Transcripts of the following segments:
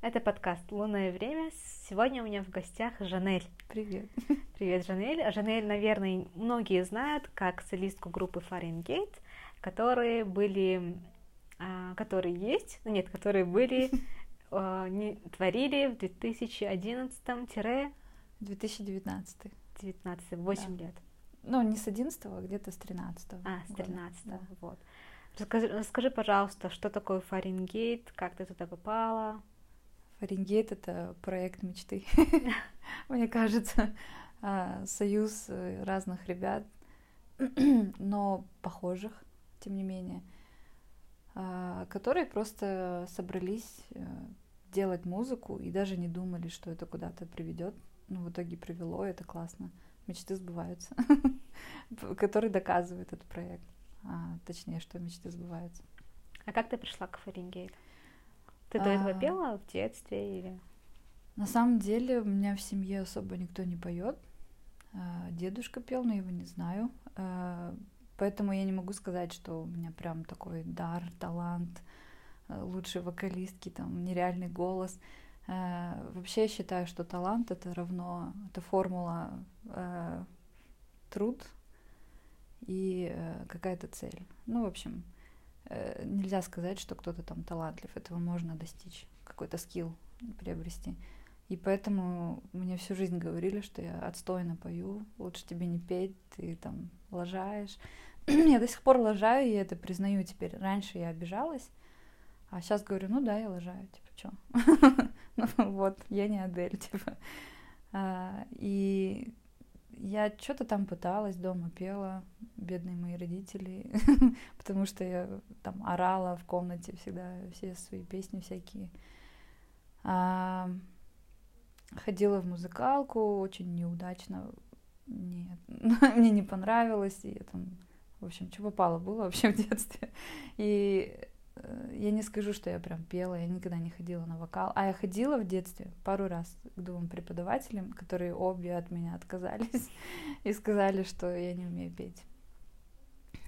Это подкаст «Лунное время». Сегодня у меня в гостях Жанель. Привет. Привет, Жанель. Жанель, наверное, многие знают как солистку группы Фаренгейт, которые были, а, которые есть, ну нет, которые были, а, не, творили в 2011-2019. 2019. 19, 8 да. лет. Ну, не с 11 а где-то с 13 А, с 13 да. вот. Расскажи, расскажи, пожалуйста, что такое Фаренгейт, как ты туда попала? Фаренгейт — это проект мечты. Мне кажется, а, союз э, разных ребят, но похожих, тем не менее, а, которые просто собрались э, делать музыку и даже не думали, что это куда-то приведет. Ну, в итоге привело, это классно. Мечты сбываются, который доказывает этот проект. А, точнее, что мечты сбываются. А как ты пришла к Фаренгейту? Ты до этого а. пела в детстве или? На самом деле у меня в семье особо никто не поет. А, дедушка пел, но его не знаю. А, поэтому я не могу сказать, что у меня прям такой дар, талант, лучшей вокалистки, там нереальный голос. Вообще я считаю, что талант это равно, это формула труд и какая-то цель. Ну, в общем, Э, нельзя сказать, что кто-то там талантлив. Этого можно достичь, какой-то скилл приобрести. И поэтому мне всю жизнь говорили, что я отстойно пою, лучше тебе не петь, ты там лажаешь. я до сих пор лажаю, и это признаю теперь. Раньше я обижалась, а сейчас говорю, ну да, я лажаю, типа, что? ну вот, я не Адель, типа. А, и я что-то там пыталась, дома пела, бедные мои родители, потому что я там орала в комнате всегда все свои песни всякие. А, ходила в музыкалку, очень неудачно. Нет, мне не понравилось, и я там, в общем, что попало было вообще в детстве. И я не скажу, что я прям пела, я никогда не ходила на вокал. А я ходила в детстве пару раз к двум преподавателям, которые обе от меня отказались и сказали, что я не умею петь.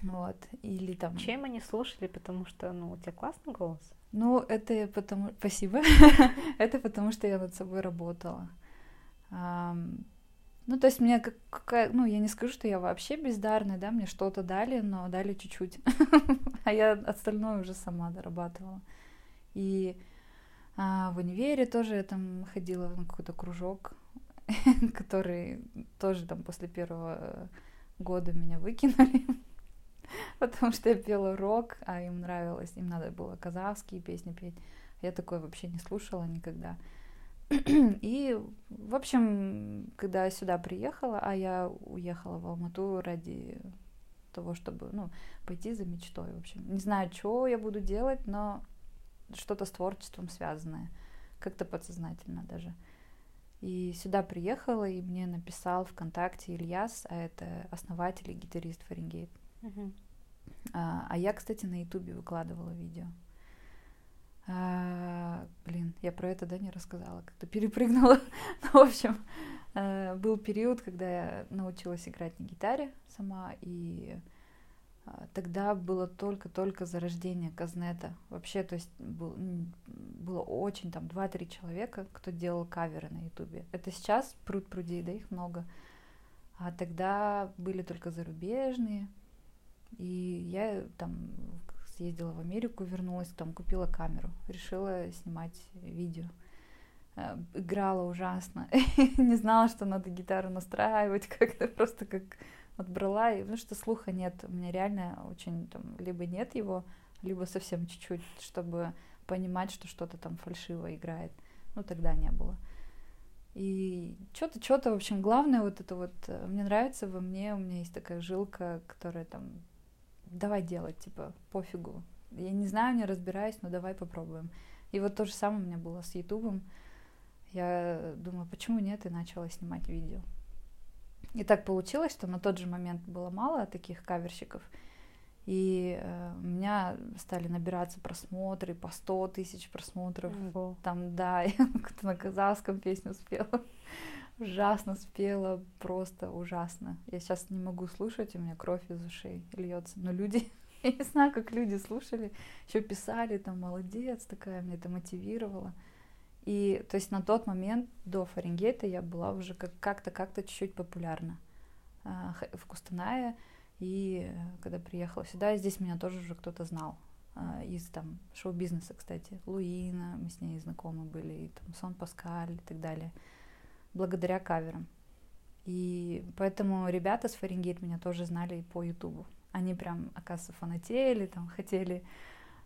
Вот. Или там... Чем они слушали? Потому что, ну, у тебя классный голос. Ну, это потому... Спасибо. это потому, что я над собой работала. Ну, то есть мне как, какая, ну, я не скажу, что я вообще бездарная, да, мне что-то дали, но дали чуть-чуть, а я остальное уже сама дорабатывала. И а, в универе тоже я там ходила на какой-то кружок, который тоже там после первого года меня выкинули, потому что я пела рок, а им нравилось, им надо было казахские песни петь. Я такое вообще не слушала никогда. И, в общем, когда я сюда приехала, а я уехала в Алмату ради того, чтобы, ну, пойти за мечтой, в общем. Не знаю, что я буду делать, но что-то с творчеством связанное, как-то подсознательно даже. И сюда приехала, и мне написал ВКонтакте Ильяс, а это основатель и гитарист Фаренгейт. Uh-huh. А, а я, кстати, на Ютубе выкладывала видео. А, блин, я про это, да, не рассказала, как-то перепрыгнула. ну, в общем, а, был период, когда я научилась играть на гитаре сама, и а, тогда было только-только зарождение Казнета. Вообще, то есть был, было очень, там, два-три человека, кто делал каверы на ютубе. Это сейчас пруд прудей, да, их много. А тогда были только зарубежные, и я там съездила в Америку, вернулась, там купила камеру, решила снимать видео. Э, играла ужасно, не знала, что надо гитару настраивать, как-то просто как отбрала, и, потому что слуха нет, у меня реально очень там либо нет его, либо совсем чуть-чуть, чтобы понимать, что что-то там фальшиво играет. Ну, тогда не было. И что-то, что-то, в общем, главное вот это вот, э, мне нравится во мне, у меня есть такая жилка, которая там давай делать, типа, пофигу. Я не знаю, не разбираюсь, но давай попробуем. И вот то же самое у меня было с Ютубом. Я думаю, почему нет, и начала снимать видео. И так получилось, что на тот же момент было мало таких каверщиков, и э, у меня стали набираться просмотры по 100 тысяч просмотров. Mm-hmm. Там, да, я на казахском песню спела ужасно спела, просто ужасно. Я сейчас не могу слушать, у меня кровь из ушей льется. Но люди, я не знаю, как люди слушали, еще писали, там, молодец такая, мне это мотивировало. И то есть на тот момент до Фаренгейта я была уже как- как-то как-то чуть-чуть популярна а, в Кустанае. И э, когда приехала сюда, здесь меня тоже уже кто-то знал а, из там шоу-бизнеса, кстати. Луина, мы с ней знакомы были, и там Сон Паскаль и так далее. Благодаря каверам. И поэтому ребята с Фаренгейт меня тоже знали по Ютубу. Они прям, оказывается, фанатели, там хотели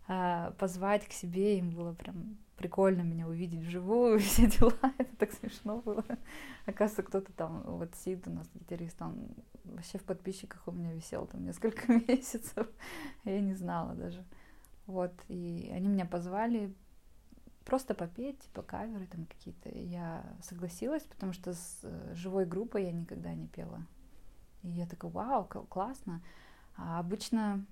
э, позвать к себе, им было прям прикольно меня увидеть вживую, все дела, это так смешно было. Оказывается, кто-то там, вот Сид у нас гитарист, он вообще в подписчиках у меня висел там несколько месяцев, я не знала даже. Вот, и они меня позвали просто попеть, типа каверы там какие-то. Я согласилась, потому что с э, живой группой я никогда не пела. И я такая, вау, классно. А обычно,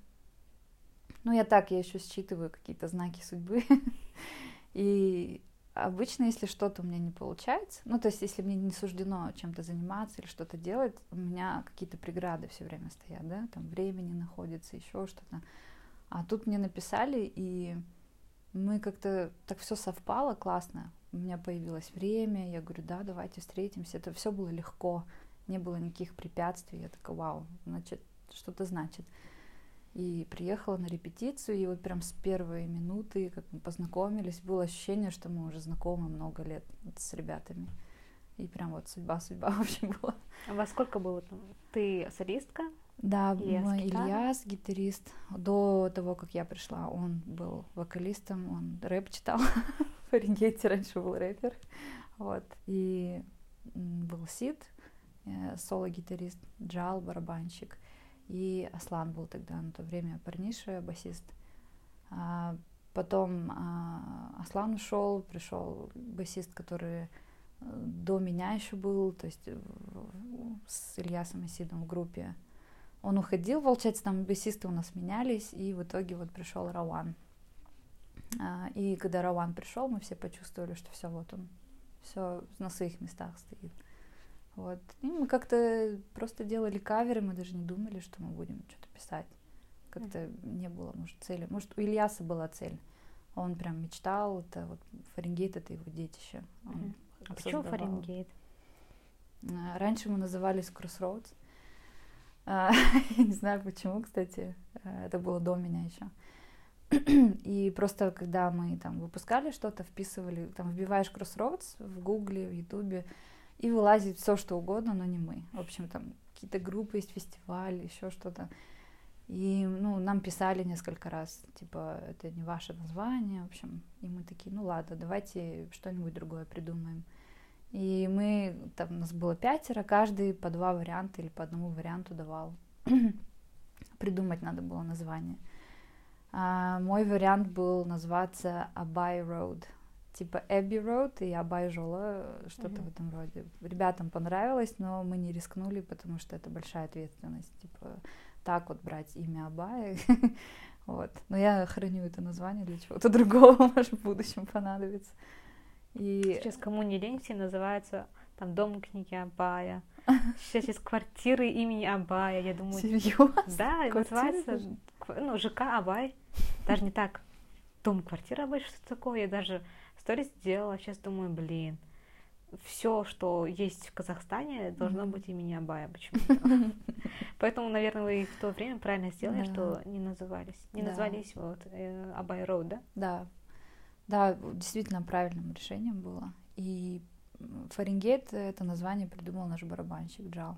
ну я так, я еще считываю какие-то знаки судьбы. И обычно, если что-то у меня не получается, ну, то есть, если мне не суждено чем-то заниматься или что-то делать, у меня какие-то преграды все время стоят, да, там времени находится, еще что-то. А тут мне написали, и мы как-то так все совпало классно. У меня появилось время, я говорю, да, давайте встретимся. Это все было легко, не было никаких препятствий. Я такая, вау, значит, что-то значит и приехала на репетицию, и вот прям с первой минуты, как мы познакомились, было ощущение, что мы уже знакомы много лет с ребятами. И прям вот судьба-судьба вообще была. А во сколько было там? Ты солистка? Да, Ильяс, мой Ильяс, гитарист. До того, как я пришла, он был вокалистом, он рэп читал. В Фаренгейте раньше был рэпер. Вот. И был Сид, э, соло-гитарист, Джал, барабанщик. И Аслан был тогда на то время парниша, басист. А потом а, Аслан ушел, пришел басист, который э, до меня еще был, то есть с Ильясом Исидом в группе. Он уходил, получается, там басисты у нас менялись, и в итоге вот пришел Рауан. А, и когда Рауан пришел, мы все почувствовали, что все, вот он, все на своих местах стоит. Вот. И мы как-то просто делали каверы, мы даже не думали, что мы будем что-то писать. Как-то не было, может, цели. Может, у Ильяса была цель. Он прям мечтал, это вот Фаренгейт это его детище. Он. А почему Фаренгейт? А, раньше мы назывались Crossroads. А, я не знаю почему, кстати. А, это было до меня еще. И просто когда мы там выпускали что-то, вписывали, там вбиваешь Crossroads в Гугле, в Ютубе, и вылазит все, что угодно, но не мы. В общем, там какие-то группы есть, фестивали, еще что-то. И, ну, нам писали несколько раз, типа, это не ваше название, в общем. И мы такие, ну ладно, давайте что-нибудь другое придумаем. И мы, там у нас было пятеро, каждый по два варианта или по одному варианту давал. Придумать надо было название. А, мой вариант был назваться Abai Road типа Эбби Роуд и Абай Жола, что-то mm-hmm. в этом роде. Ребятам понравилось, но мы не рискнули, потому что это большая ответственность, типа так вот брать имя Абая. вот. Но я храню это название для чего-то другого, может, в будущем понадобится. И... Сейчас кому не лень, все называются там дом книги Абая. Сейчас есть квартиры имени Абая, я думаю. Серьезно? Да, называется ну, ЖК Абай. Даже не так. Дом, квартира Абай, что такое? Я даже сторис сделала, сейчас думаю, блин, все, что есть в Казахстане, должно быть имени Абая почему-то. Поэтому, наверное, вы в то время правильно сделали, что не назывались, не назвались вот э, Абай Роуд, да? Да, да, действительно правильным решением было. И Фаренгейт это название придумал наш барабанщик Джал.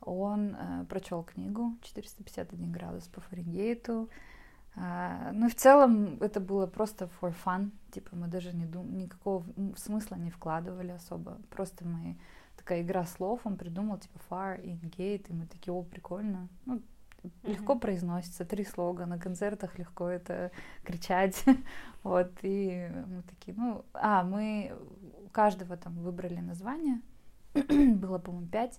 Он э, прочел книгу 451 градус по Фаренгейту, а, ну, в целом, это было просто for fun. Типа, мы даже не дум... никакого смысла не вкладывали особо. Просто мы... Такая игра слов, он придумал, типа, far, in, gate, и мы такие, о, прикольно. Ну, легко mm-hmm. произносится, три слога, на концертах легко это кричать. вот, и мы такие, ну, а, мы у каждого там выбрали название, было, по-моему, пять,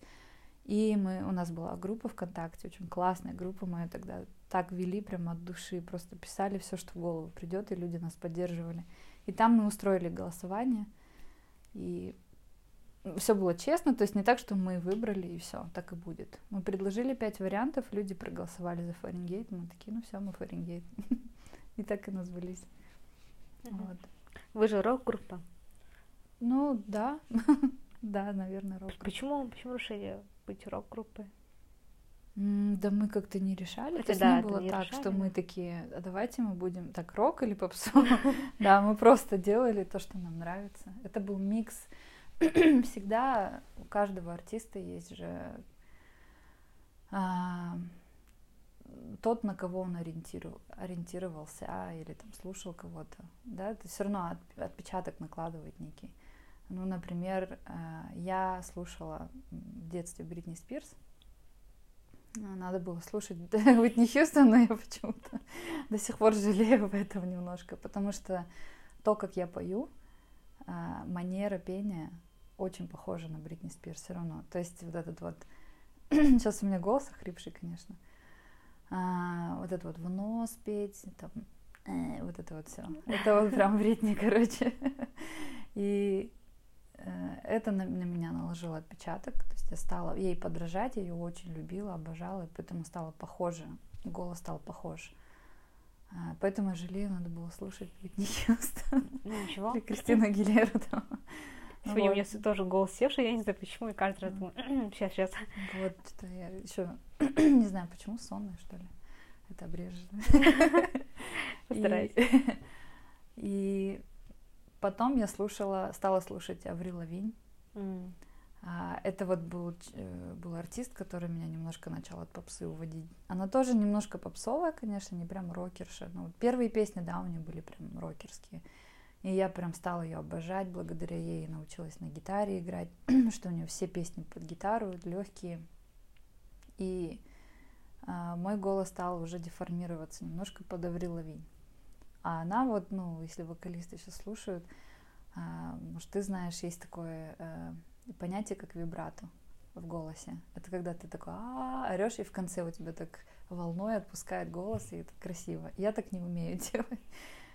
и мы, у нас была группа ВКонтакте, очень классная группа, мы тогда так вели прямо от души, просто писали все, что в голову придет, и люди нас поддерживали. И там мы устроили голосование, и все было честно, то есть не так, что мы выбрали и все, так и будет. Мы предложили пять вариантов, люди проголосовали за Фаренгейт, мы такие, ну все, мы Фаренгейт. И так и назвались. Вот. Вы же рок-группа. Ну, да. да, наверное, рок. Почему, почему решили быть рок-группой? Да мы как-то не решали. Это То есть да, не было не так, решали, что мы такие, а давайте мы будем так рок или попсу. Да, мы просто делали то, что нам нравится. Это был микс. Всегда у каждого артиста есть же а, тот, на кого он ориентиров- ориентировался, а, или там слушал кого-то, да, это все равно от- отпечаток накладывает некий. Ну, например, а, я слушала в детстве Бритни Спирс, А, надо было слушать Уитни Хьюстон, но я почему-то до сих пор жалею в этом немножко, потому что то, как я пою, а, манера пения очень похожа на Бритни Спирс все равно. То есть вот этот вот... Сейчас у меня голос охрипший, конечно. А, вот это вот в нос петь, там, э, вот это вот все. Это вот прям Бритни, короче. И э, это на, на меня наложило отпечаток. То есть я стала ей подражать, я ее очень любила, обожала, и поэтому стала похожа. Голос стал похож. А, поэтому я жалею, надо было слушать Бритни Хьюстон Ну, ничего. или Кристину Агилеру там. Сегодня у Вот. меня тоже голос севший, я не знаю почему, и каждый раз думаю, сейчас, сейчас. Вот, что я еще не знаю, почему сонная, что ли. Это обрежет. Постараюсь. И, и потом я слушала, стала слушать Аврил Лавинь. А, Это вот был, э, был артист, который меня немножко начал от попсы уводить. Она тоже немножко попсовая, конечно, не прям рокерша. Но вот первые песни, да, у нее были прям рокерские. И я прям стала ее обожать, благодаря ей научилась на гитаре играть, что у нее все песни под гитару, легкие. И а, мой голос стал уже деформироваться немножко под Аврил Лавинь. А она вот, ну, если вокалисты сейчас слушают, а, может, ты знаешь, есть такое э, понятие, как вибрато в голосе. Это когда ты такой а орешь, и в конце у тебя так волной отпускает голос, и это красиво. Я так не умею делать.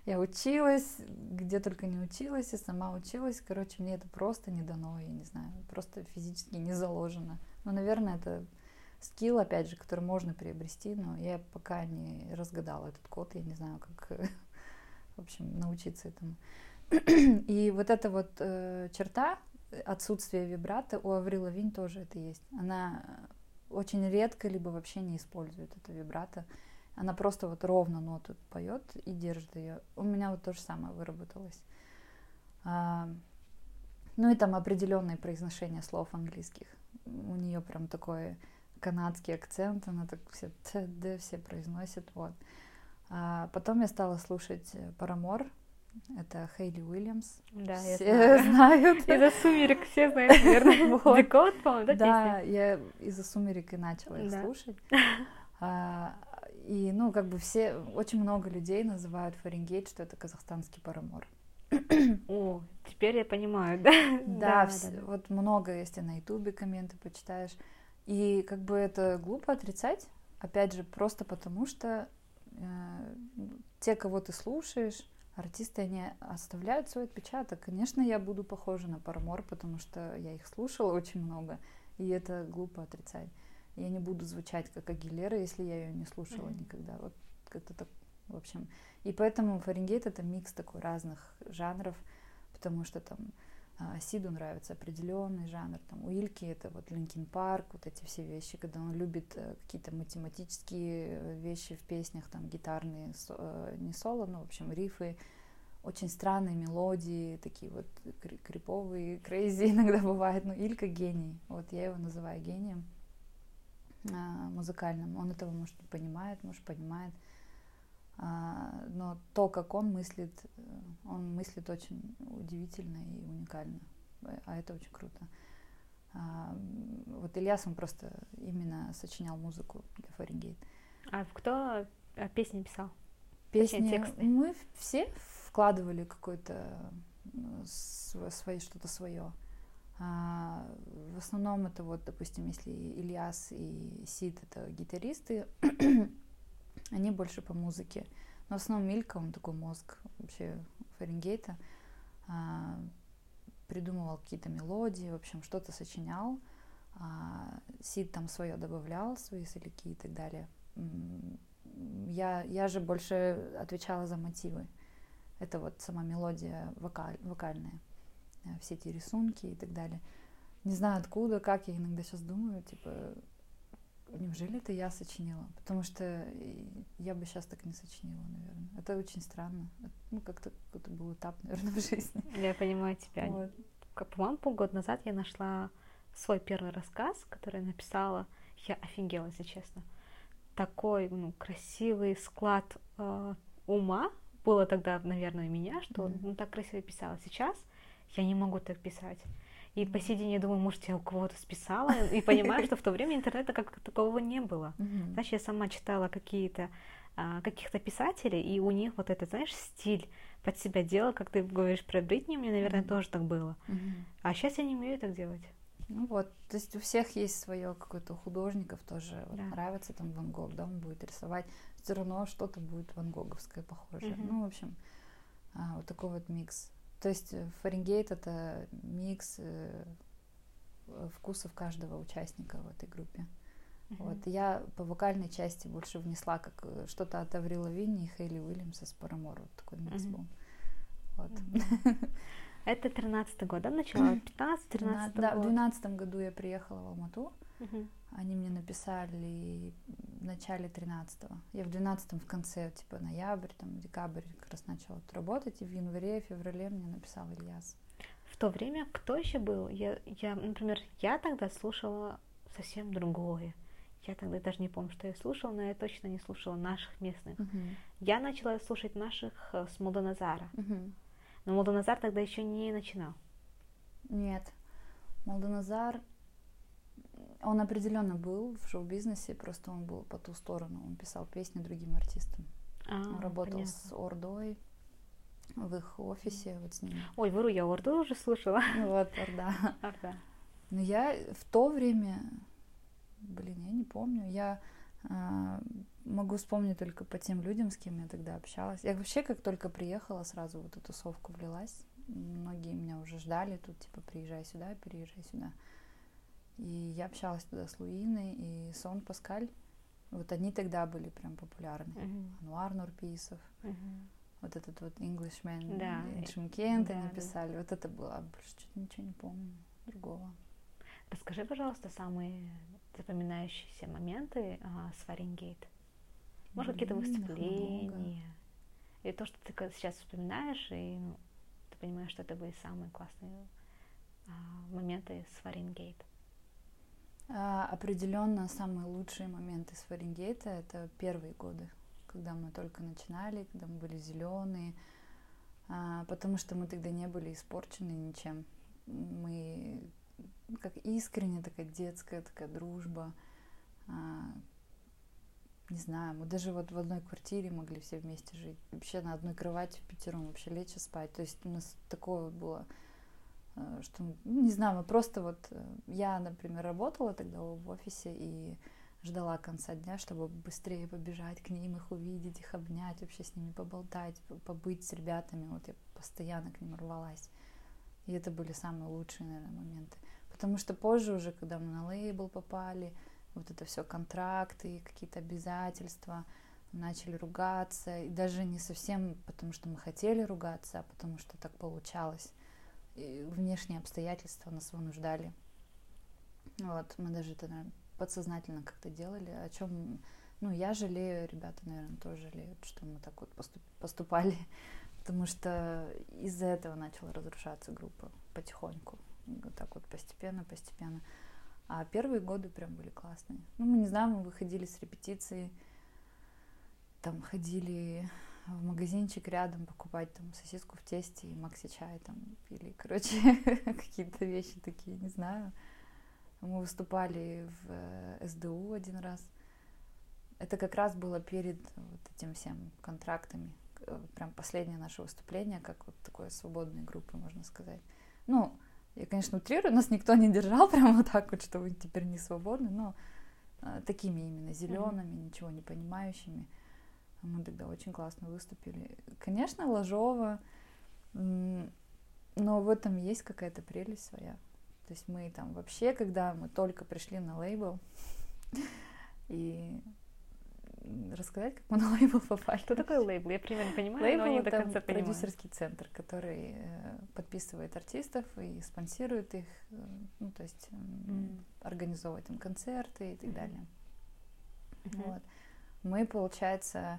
Я училась, где только не училась, и сама училась. Короче, мне это просто не дано, я не знаю, просто физически не заложено. Но, наверное, это скилл, опять же, который можно приобрести, но я пока не разгадала этот код, я не знаю, как, в общем, научиться этому. И вот эта вот э, черта, отсутствие вибрато, у Аврил Лавинь тоже это есть. Она очень редко, либо вообще не использует это вибрато. Она просто вот ровно ноту поет и держит ее. У меня вот то же самое выработалось. А, ну и там определенное произношение слов английских. У нее прям такой канадский акцент, она так все т, д все произносит, вот. А потом я стала слушать Парамор, это Хейли Уильямс. Да, я все знаю. знают. Из-за сумерек все знают, наверное. Вот. Декод, по-моему, да, Да, песня? я из-за сумерек и начала их Да. слушать. А, и, ну, как бы все, очень много людей называют Фаренгейт, что это казахстанский парамор. О, теперь я понимаю, да? Да, вс- вот много, если на ютубе комменты почитаешь. И как бы это глупо отрицать, опять же, просто потому что э, те, кого ты слушаешь, артисты, они оставляют свой отпечаток. Конечно, я буду похожа на Парамор, потому что я их слушала очень много, и это глупо отрицать. Я не буду звучать как Агилера, если я ее не слушала Мгм. никогда. Вот как-то так, в общем. И поэтому Far In Gate это микс такой разных жанров, потому что там а, Сиду нравится определенный жанр, там у Ильки это вот Linkin Park, вот эти все вещи, когда он любит э, какие-то математические э, вещи в песнях, там гитарные, э, не соло, но в общем риффы, очень странные мелодии, такие вот кри- криповые, крейзи иногда бывает, но Илька гений, вот я его называю гением а, музыкальным, он этого может не понимает, может понимает, а, но то, как он мыслит, э, он мыслит очень удивительно и уникально, э, а это очень круто. А, Вот Ильяс, он просто именно сочинял музыку для Фаренгейт. А кто э, песни писал? Песни тексты. мы все вкладывали какое-то св- свое что-то свое. А, в основном это вот, допустим, если Ильяс и Сид это гитаристы, они больше по музыке. Но в основном Милька, он такой мозг вообще Фаренгейта, а, придумывал какие-то мелодии, в общем, что-то сочинял. А, Сид там свое добавлял, свои соляки и так далее. Я, я же больше отвечала за мотивы. Это вот сама мелодия вокаль, вокальная, все эти рисунки и так далее. Не знаю откуда, как я иногда сейчас думаю, типа, неужели это я сочинила? Потому что я бы сейчас так не сочинила, наверное. Это очень странно. Ну, как-то какой-то был этап, наверное, в жизни. Я понимаю тебя. Вот. По-моему, полгода назад я нашла свой первый рассказ, который я написала. Я офигела, если честно. Такой, ну, красивый склад э, ума было тогда, наверное, у меня, что mm-hmm. ну, так красиво писала. Сейчас я не могу так писать. И по сей день я думаю, может, я у кого-то списала, и понимаю, что в то время интернета как такового не было. Знаешь, я сама читала какие-то а, каких-то писателей, и у них вот этот, знаешь, стиль под себя делала, как ты говоришь про Бритни, меня, наверное, тоже так было. А сейчас я не умею так делать. Ну вот, то есть у всех есть свое какое-то у художников тоже да. вот нравится там Ван Гог, да, он будет рисовать, все равно что-то будет ван Гоговское похожее. Mm-hmm. Ну, в общем, а, вот такой вот микс. То есть э, Фаренгейт это микс э, вкусов каждого участника в этой группе. Mm-hmm. Вот я по вокальной части больше внесла как э, что-то от Аврила Винни и Хейли Уильямса с Парамор. Вот такой микс mm-hmm. был. Вот. Mm-hmm. Это 13 год, да, начало? 15-13 Да, в 12 году я приехала в Алмату. Угу. Они мне написали в начале 13-го. Я в 12 в конце, типа ноябрь, там, декабрь как раз начала работать, и в январе, феврале мне написал Ильяс. В то время кто еще был? Я, я, например, я тогда слушала совсем другое. Я тогда даже не помню, что я слушала, но я точно не слушала наших местных. Uh-huh. Я начала слушать наших э, с Молдоназара. Uh-huh. Но Молдоназар тогда еще не начинал. Нет. Молдоназар, он определенно был в шоу-бизнесе, просто он был по ту сторону. Он писал песни другим артистам. А, он работал понятно. с Ордой в их офисе, вот с ними. Ой, вру, я Орду уже слушала. Вот, Орда. Орда. Но я в то время, блин, я не помню, я а, могу вспомнить только по тем людям, с кем я тогда общалась. Я вообще, как только приехала, сразу в эту тусовку влилась. Многие меня уже ждали тут, типа, приезжай сюда, переезжай сюда. И я общалась тогда с Луиной и Сон Паскаль. Вот они тогда были прям популярны. Uh-huh. Ануар Нурписов. Uh-huh. Вот этот вот Englishman, да. Шимкент да, они да. писали. Вот это было. А больше что-то ничего не помню другого. Расскажи, пожалуйста, самые запоминающиеся моменты а, с Фаренгейт. Может, какие-то выступления. И то, что ты сейчас вспоминаешь, и ну, ты понимаешь, что это были самые классные а, моменты с Фаренгейт. А, определенно самые лучшие моменты с Фаренгейта это первые годы, когда мы только начинали, когда мы были зеленые, а, потому что мы тогда не были испорчены ничем. Мы как искренне такая детская такая дружба. А, не знаю, мы даже вот в одной квартире могли все вместе жить. Вообще на одной кровати в пятером вообще лечь и спать. То есть у нас такое было, что, ну, не знаю, мы просто вот... Э, я, например, работала тогда в офисе и ждала конца дня, чтобы быстрее побежать к ним, их увидеть, их обнять, вообще с ними поболтать, побыть с ребятами. Вот я постоянно к ним рвалась. И это были самые лучшие, наверное, моменты. Потому что позже уже, когда мы на лейбл попали, вот это все контракты, какие-то обязательства, начали ругаться, и даже не совсем потому, что мы хотели ругаться, а потому что так получалось. Внешние обстоятельства нас вынуждали. Вот, мы даже это, наверное, подсознательно как-то делали, о чем, ну, я жалею, ребята, наверное, тоже жалеют, что мы так вот поступ, поступали, потому что из-за этого начала разрушаться группа потихоньку вот так вот постепенно, постепенно. А первые годы прям были классные. Ну, мы не знаем, мы выходили с репетиции, там ходили в магазинчик рядом покупать там сосиску в тесте и макси чай там пили, короче, какие-то вещи такие, не знаю. Мы выступали в э, СДУ один раз. Это как раз было перед вот этим всем контрактами. Прям последнее наше выступление, как вот такой свободной группы, можно сказать. Ну, я, конечно, утрирую, нас никто не держал прямо вот так вот, что вы теперь не свободны, но а, такими именно зелеными, mm-hmm. ничего не понимающими. Мы тогда очень классно выступили. Конечно, ложово, но в этом есть какая-то прелесть своя. То есть мы там вообще, когда мы только пришли на лейбл, и рассказать, как мы на лейбл попали? Что такое лейбл? Я примерно понимаю, лейбл но не это до конца понимаю. продюсерский центр, который э, подписывает артистов и спонсирует их, э, ну, то есть М. организовывает им концерты и так далее. Мгм. Вот. Мы, получается,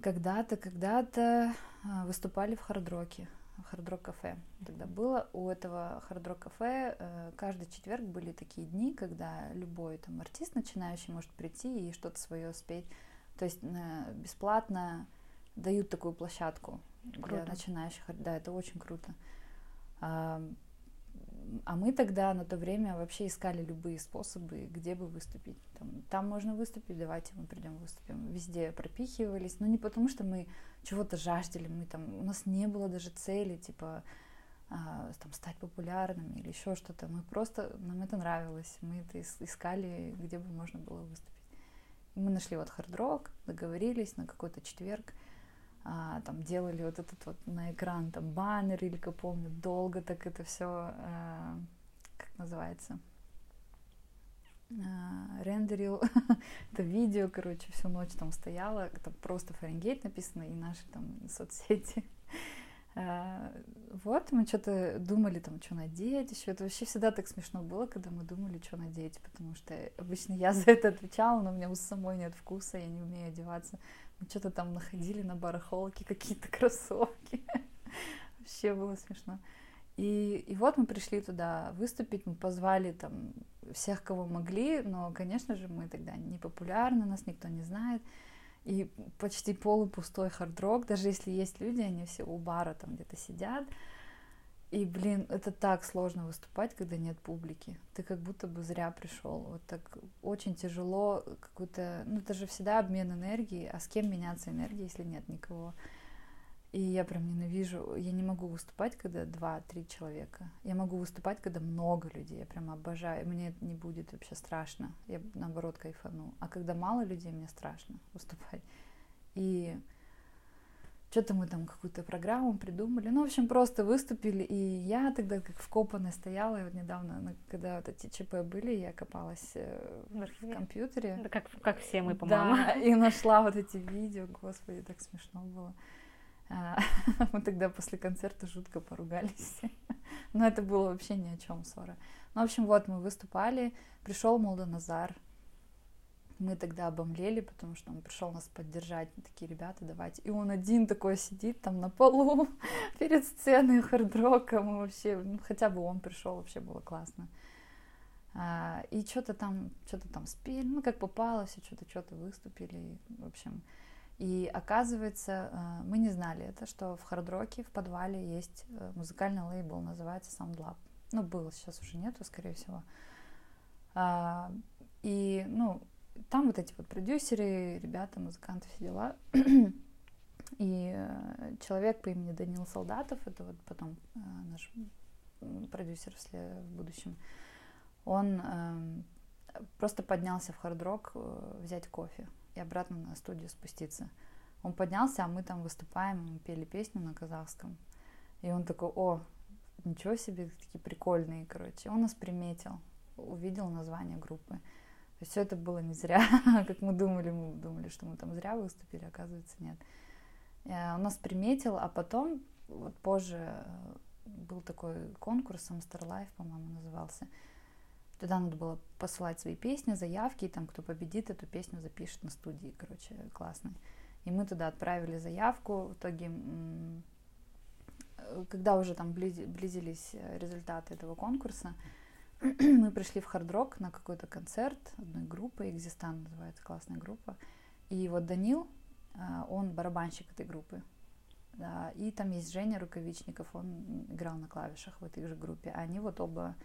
когда-то, когда-то а, выступали в Hard Rock'е, в Hard Rock Cafe. Тогда было у этого Hard Rock Cafe э, каждый четверг были такие дни, когда любой там артист начинающий может прийти и что-то свое спеть. То есть бесплатно дают такую площадку для Круто. начинающих. ар- Да, это очень круто. А, мы тогда на то время вообще искали любые способы, где бы выступить. Там, там можно выступить, давайте мы придем выступим. Везде пропихивались, но не потому, что мы чего-то жаждали, мы там, у нас не было даже цели, типа, а, там, стать популярными или еще что-то. Мы просто, нам это нравилось, мы это ис- искали, где бы можно было выступить. И мы нашли вот хард-рок, договорились на какой-то четверг, а, там делали вот этот вот на экран там баннер или как помню долго так это все как называется а, рендерил это видео короче всю ночь там стояла там просто Фаренгейт написано и наши там соцсети. А, вот мы что-то думали там что надеть еще это вообще всегда так смешно было когда мы думали что надеть потому что обычно я за это отвечала но у меня у самой нет вкуса я не умею одеваться что-то там находили на барахолке какие-то кроссовки. Вообще было смешно. И, и вот мы пришли туда выступить, мы позвали там всех, кого могли, но, конечно же, мы тогда не популярны, нас никто не знает. И почти полупустой хард-рок, даже если есть люди, они все у бара там где-то сидят. И, блин, это так сложно выступать, когда нет публики. Ты как будто бы зря пришел. Вот так очень тяжело какую-то... Ну, это же всегда обмен энергии. А с кем меняться энергией, если нет никого? И я прям ненавижу. Я не могу выступать, когда два-три человека. Я могу выступать, когда много людей. Я прям обожаю. Мне не будет вообще страшно. Я, наоборот, кайфану. А когда мало людей, мне страшно выступать. И что-то мы там какую-то программу придумали. Ну, в общем, просто выступили. И я тогда как вкопанная стояла. И вот недавно, когда вот эти ЧП были, я копалась э, В в компьютере. Да, как, как все мы, по-моему. Да, и нашла вот эти видео. Господи, так смешно было. А, Мы тогда после концерта жутко поругались. Но это было вообще ни о чем ссора. Ну, в общем, вот мы выступали. Пришел Молдоназар. Мы тогда обомлели, потому что он пришел нас поддержать. Такие ребята, давайте. И он один такой сидит там на полу перед сценой хард-рока. Мы вообще, ну, хотя бы он пришел, вообще было классно. А, и что-то там, что-то там спели, ну, как попало, все что-то, что-то выступили, в общем. И оказывается, э, мы не знали это, что в хард-роке в подвале есть э, музыкальный лейбл, называется Sound Lab. Ну, было, сейчас уже нету, скорее всего. А, И, ну, там вот эти вот продюсеры, ребята, музыканты, все дела. И э, человек по имени Данил Солдатов, это вот потом э, наш продюсер в будущем, он эм, просто поднялся в хард-рок э, взять кофе и обратно на студию спуститься. Он поднялся, а мы там выступаем, мы пели песню на казахском. И он такой, о, ничего себе, такие прикольные, короче. Он нас приметил, увидел название группы. Все это было не зря, как мы думали, мы думали, что мы там зря выступили, оказывается, нет. Э, Он нас приметил, а потом, вот позже э, был такой конкурс, Amstar Life, по-моему, назывался. Туда надо было посылать свои песни, заявки, и там кто победит, эту песню запишет на студии, короче, классно. И мы туда отправили заявку, в итоге, э, когда уже там близи- близились результаты этого конкурса, мы пришли в хард-рок на какой-то концерт одной группы, Экзистан называется, классная группа. И вот Данил, а, он барабанщик этой группы. Да, и там есть Женя Рукавичников, он играл на клавишах в этой же группе. А они вот оба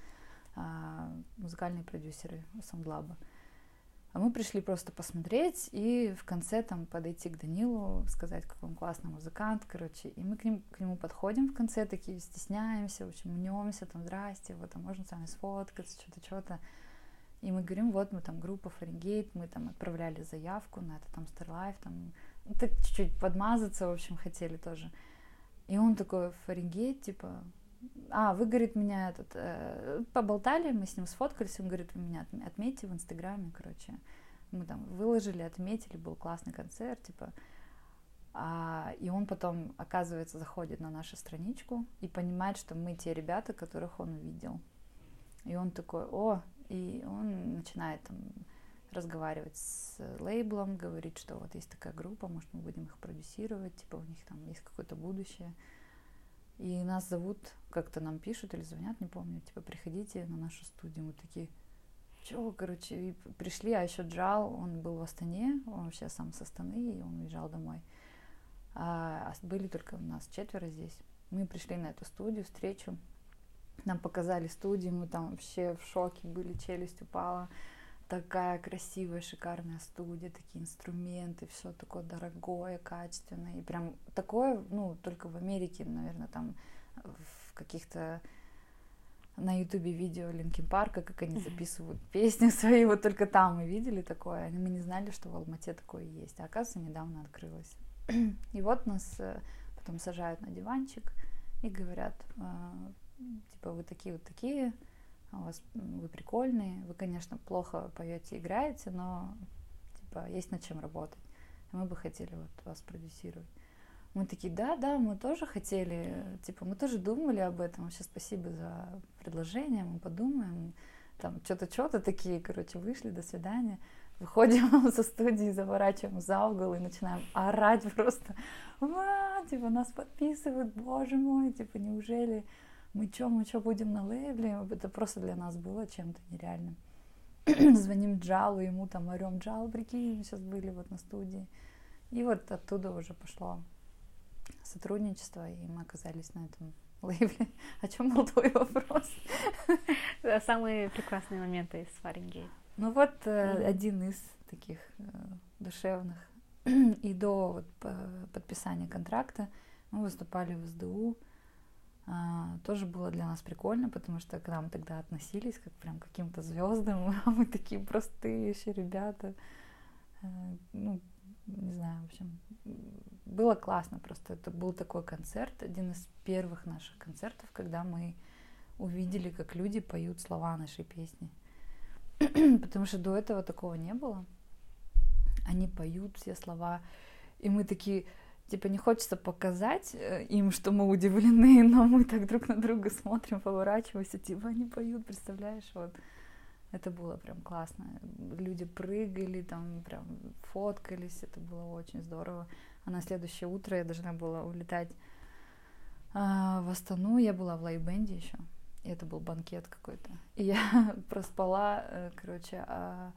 а, музыкальные продюсеры Саундлаба. А мы пришли просто посмотреть и в конце там подойти к Данилу, сказать, какой он классный музыкант, короче. И мы к, ним, к нему подходим в конце, такие стесняемся, в общем, мнемся, там, здрасте, вот, а можно с вами сфоткаться, что-то, что-то. И мы говорим, вот мы там группа Фаренгейт, мы там отправляли заявку на это там там, ну, так чуть-чуть подмазаться, в общем, хотели тоже. И он такой, Фаренгейт, типа, а, вы, говорит, меня этот, э, поболтали, мы с ним сфоткались, он говорит, вы меня отм- отметьте в Инстаграме, короче. мы там выложили, отметили, был классный концерт, типа, а, и он потом, оказывается, заходит на нашу страничку и понимает, что мы те ребята, которых он увидел. И он такой, о, и он начинает там разговаривать с лейблом, говорит, что вот есть такая группа, может, мы будем их продюсировать, типа у них там есть какое-то будущее. И нас зовут, как-то нам пишут или звонят, не помню, типа, приходите на нашу студию. Мы такие, чего, короче, и пришли, а еще Джал, он был в Астане, он вообще сам с Астаны, и он уезжал домой. А, а были только у нас четверо здесь. Мы пришли на эту студию, встречу. Нам показали студию, мы там вообще в шоке были, челюсть упала. Такая красивая, шикарная студия, такие инструменты, все такое дорогое, качественное. И прям такое, ну, только в Америке, наверное, там в каких-то на ютубе видео Линкин Парка, как они записывают песни свои, вот только там мы видели такое, мы не знали, что в Алмате такое есть, а оказывается недавно открылось. И вот нас э, потом сажают на диванчик и говорят, «А, типа, вы такие вот такие, у вас, вы прикольные, вы, конечно, плохо поете, играете, но, типа, есть над чем работать. Мы бы хотели вот вас продюсировать. Мы такие, да, да, мы тоже хотели, типа, мы тоже думали об этом. Вообще спасибо за предложение, мы подумаем. Там что-то, что-то такие, короче, вышли, до свидания. Выходим со студии, заворачиваем за угол и начинаем орать просто. Ва, типа, нас подписывают, боже мой, типа, неужели мы что, мы что, будем на лейбле? Это просто для нас было чем-то нереальным. Звоним Джалу, ему там орем, Джал, прикинь, мы сейчас были вот на студии. И вот оттуда уже пошло сотрудничество, и мы оказались на этом лейбле. О чем был твой вопрос? Самые прекрасные моменты из Фаренгейт. Ну вот mm-hmm. один из таких э, душевных. И до вот, подписания контракта мы выступали в СДУ. А, тоже было для нас прикольно, потому что к нам тогда относились как прям каким-то звездам. мы такие простые еще ребята. А, ну, не знаю, в общем, было классно просто. Это был такой концерт, один из первых наших концертов, когда мы увидели, как люди поют слова нашей песни. Потому что до этого такого не было. Они поют все слова, и мы такие, типа, не хочется показать э, им, что мы удивлены, но мы так друг на друга смотрим, поворачиваемся, типа, они поют, представляешь, вот. Это было прям классно. Люди прыгали, там прям фоткались, это было очень здорово. А на следующее утро я должна была улетать а, в Астану. Я была в лайбенде еще. И это был банкет какой-то. И я проспала, э, короче, а,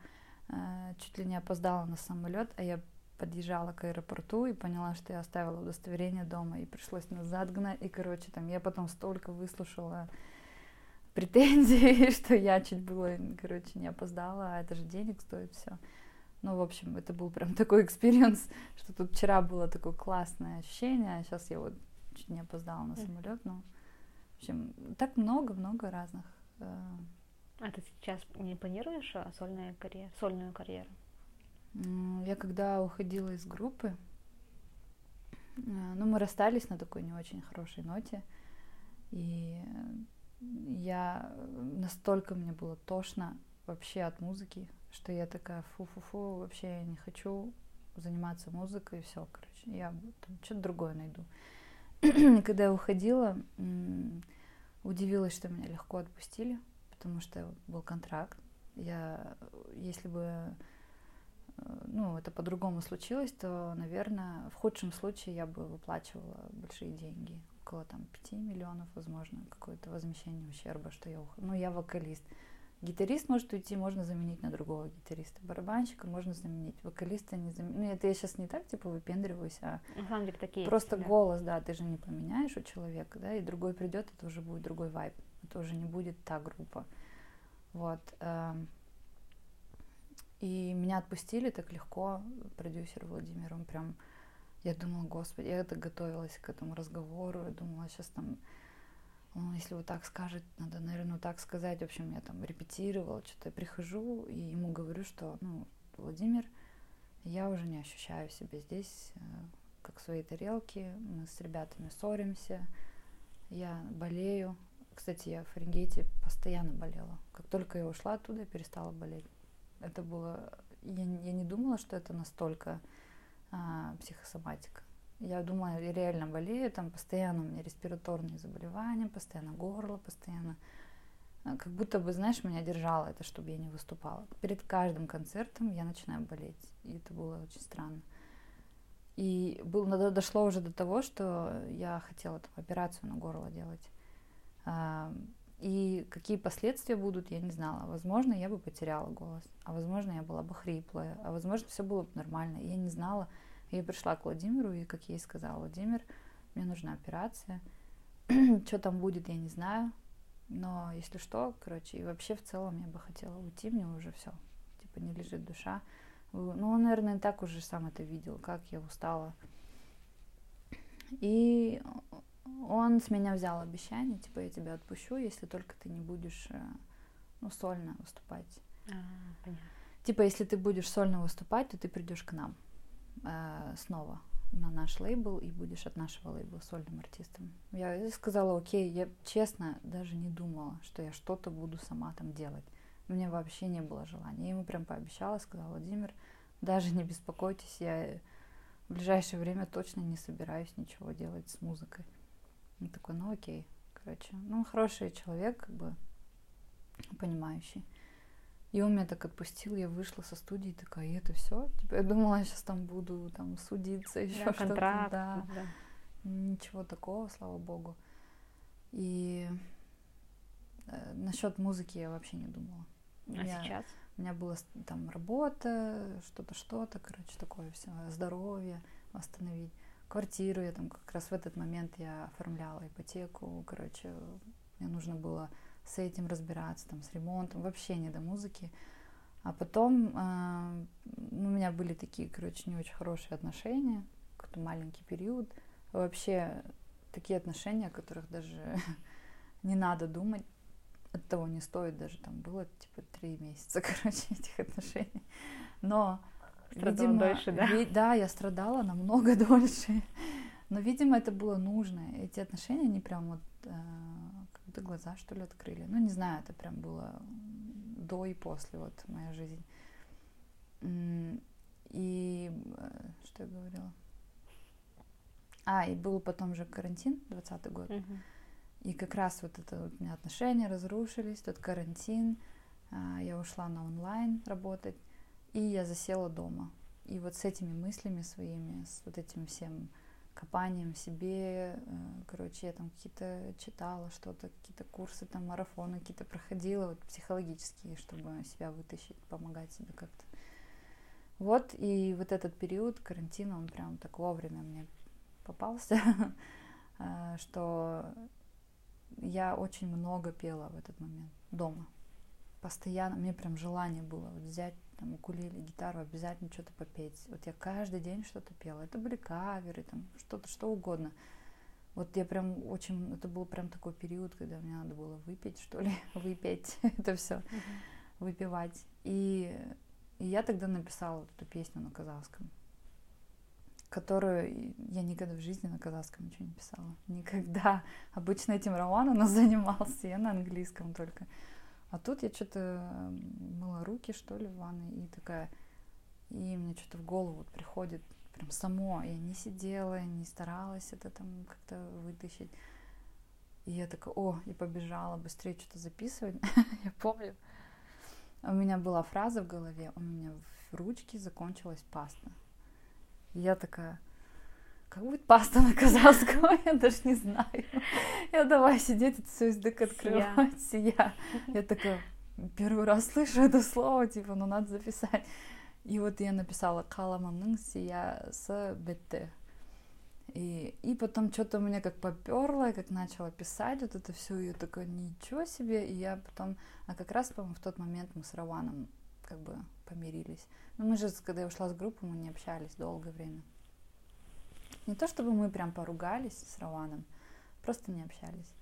а, чуть ли не опоздала на самолет, а я подъезжала к аэропорту и поняла, что я оставила удостоверение дома, и пришлось назад гнать. И, короче, там я потом столько выслушала претензии, что я чуть было, короче, не опоздала, а это же денег стоит все. Ну, в общем, это был прям такой experience, что тут вчера было такое классное ощущение, а сейчас я вот чуть не опоздала на самолет, но, в общем, так много-много разных. Э, а ты сейчас не планируешь а, сольную карьеру? Сольную карьеру? Я когда уходила из группы, э, ну, мы расстались на такой не очень хорошей ноте, и я настолько мне было тошно вообще от музыки, что я такая фу-фу-фу, вообще я не хочу заниматься музыкой, и все, короче, я что-то другое найду. Когда я уходила, удивилась, что меня легко отпустили, потому что был контракт. Я, если бы э, ну, это по-другому случилось, то, наверное, в худшем случае я бы выплачивала большие деньги около там 5 миллионов, возможно, какое-то возмещение ущерба, что я ухожу. Ну, я вокалист. Гитарист может уйти, можно заменить на другого гитариста. Барабанщика можно заменить. Вокалиста не заменить. Ну, это я сейчас не так, типа, выпендриваюсь, а на самом деле такие просто есть, голос, да, ты же не поменяешь у человека, да, и другой придет, это уже будет другой вайб. Это уже не будет та группа. Вот. И меня отпустили так легко, продюсер Владимир, он прям я думала, господи, я это готовилась к этому разговору, я думала, сейчас там, ну, если вот так скажет, надо, наверное, вот так сказать. В общем, я там репетировала, что-то прихожу и ему говорю, что, ну, Владимир, я уже не ощущаю себя здесь, э, как в своей тарелке, мы с ребятами ссоримся, я болею. Кстати, я в Фаренгейте постоянно болела. Как только я ушла оттуда, я перестала болеть. Это было я, я не думала, что это настолько а, психосоматика. Я думала, я реально болею, там постоянно у меня респираторные заболевания, постоянно горло, постоянно а, как будто бы, знаешь, меня держало это, чтобы я не выступала. Перед каждым концертом я начинаю болеть. И это было очень странно. И было, дошло уже до того, что я хотела там, операцию на горло делать. И какие последствия будут, я не знала. Возможно, я бы потеряла голос, а возможно, я была бы хриплая, а возможно, все было бы нормально. Я не знала. Я пришла к Владимиру, и, как я ей сказала, Владимир, мне нужна операция. что там будет, я не знаю. Но если что, короче, и вообще в целом я бы хотела уйти, мне уже все, типа не лежит душа. Ну, он, наверное, и так уже сам это видел, как я устала. И он с меня взял обещание, типа, я тебя отпущу, если только ты не будешь, э, ну, сольно выступать. А, понятно. Типа, если ты будешь сольно выступать, то ты придешь к нам э, снова на наш лейбл и будешь от нашего лейбла сольным артистом. Я сказала, окей, я честно даже не думала, что я что-то буду сама там делать. У меня вообще не было желания. Я ему прям пообещала, сказала, Владимир, даже не беспокойтесь, я в ближайшее время точно не собираюсь ничего делать с музыкой. Он такой, ну окей, короче, ну хороший человек, как бы понимающий. И он меня так отпустил, я вышла со студии, такая, и это все? Типа, я думала, я сейчас там буду там судиться, еще да, что-то. Да. да. Ничего такого, слава богу. И э, насчет музыки я вообще не думала. А я, сейчас? У меня была там работа, что-то, что-то, короче, такое все, здоровье восстановить. Квартиру я там как раз в этот момент я оформляла ипотеку, короче, мне нужно было с этим разбираться, там, с ремонтом, вообще не до музыки. А потом э, у меня были такие, короче, не очень хорошие отношения, какой-то маленький период. Вообще такие отношения, о которых даже не надо думать, от того не стоит даже, там было типа три месяца, короче, этих отношений. Но, Страдала видимо, дольше, да? Ви- да, я страдала намного дольше. Но, видимо, это было нужно. Эти отношения, они прям вот э, как-то глаза, что ли, открыли. Ну, не знаю, это прям было до и после вот моя жизнь. И э, что я говорила? А, и был потом же карантин, 20 год. И как раз вот это вот у меня отношения разрушились, тот карантин, а, я ушла на онлайн работать, и я засела дома. И вот с этими мыслями своими, с вот этим всем копанием в себе. Э, короче, я там какие-то читала что-то, какие-то курсы, там марафоны какие-то проходила, вот психологические, чтобы себя вытащить, помогать себе как-то. Вот, и вот этот период карантина, он прям так вовремя мне попался, э, что я очень много пела в этот момент дома. Постоянно, мне прям желание было вот взять там укулеле, гитару, обязательно что-то попеть. Вот я каждый день что-то пела. Это были каверы, там что-то, что угодно. Вот я прям очень, это был прям такой период, когда мне надо было выпить, что ли, выпеть это все, uh-huh. выпивать. И, и я тогда написала вот эту песню на казахском, которую я никогда в жизни на казахском ничего не писала. Никогда. Обычно этим Роман у нас занимался, я на английском только. А тут я что-то мыла руки, что ли, в ванной, и такая, и мне что-то в голову вот приходит прям само. Я не сидела, не старалась это там как-то вытащить. И я такая, о, и побежала быстрее что-то записывать. я помню, у меня была фраза в голове, у меня в ручке закончилась паста. Я такая, как будет паста на казахском, я даже не знаю. Я давай сидеть, это все язык открывать, сия. Я такая, первый раз слышу это слово, типа, ну надо записать. И вот я написала каламамның сия с бетте. И, и потом что-то у меня как поперло, как начала писать вот это все, и я такая, ничего себе, и я потом, а как раз, по-моему, в тот момент мы с Раваном как бы помирились. Ну, мы же, когда я ушла с группы, мы не общались долгое время. Не то чтобы мы прям поругались с Раваном, просто не общались.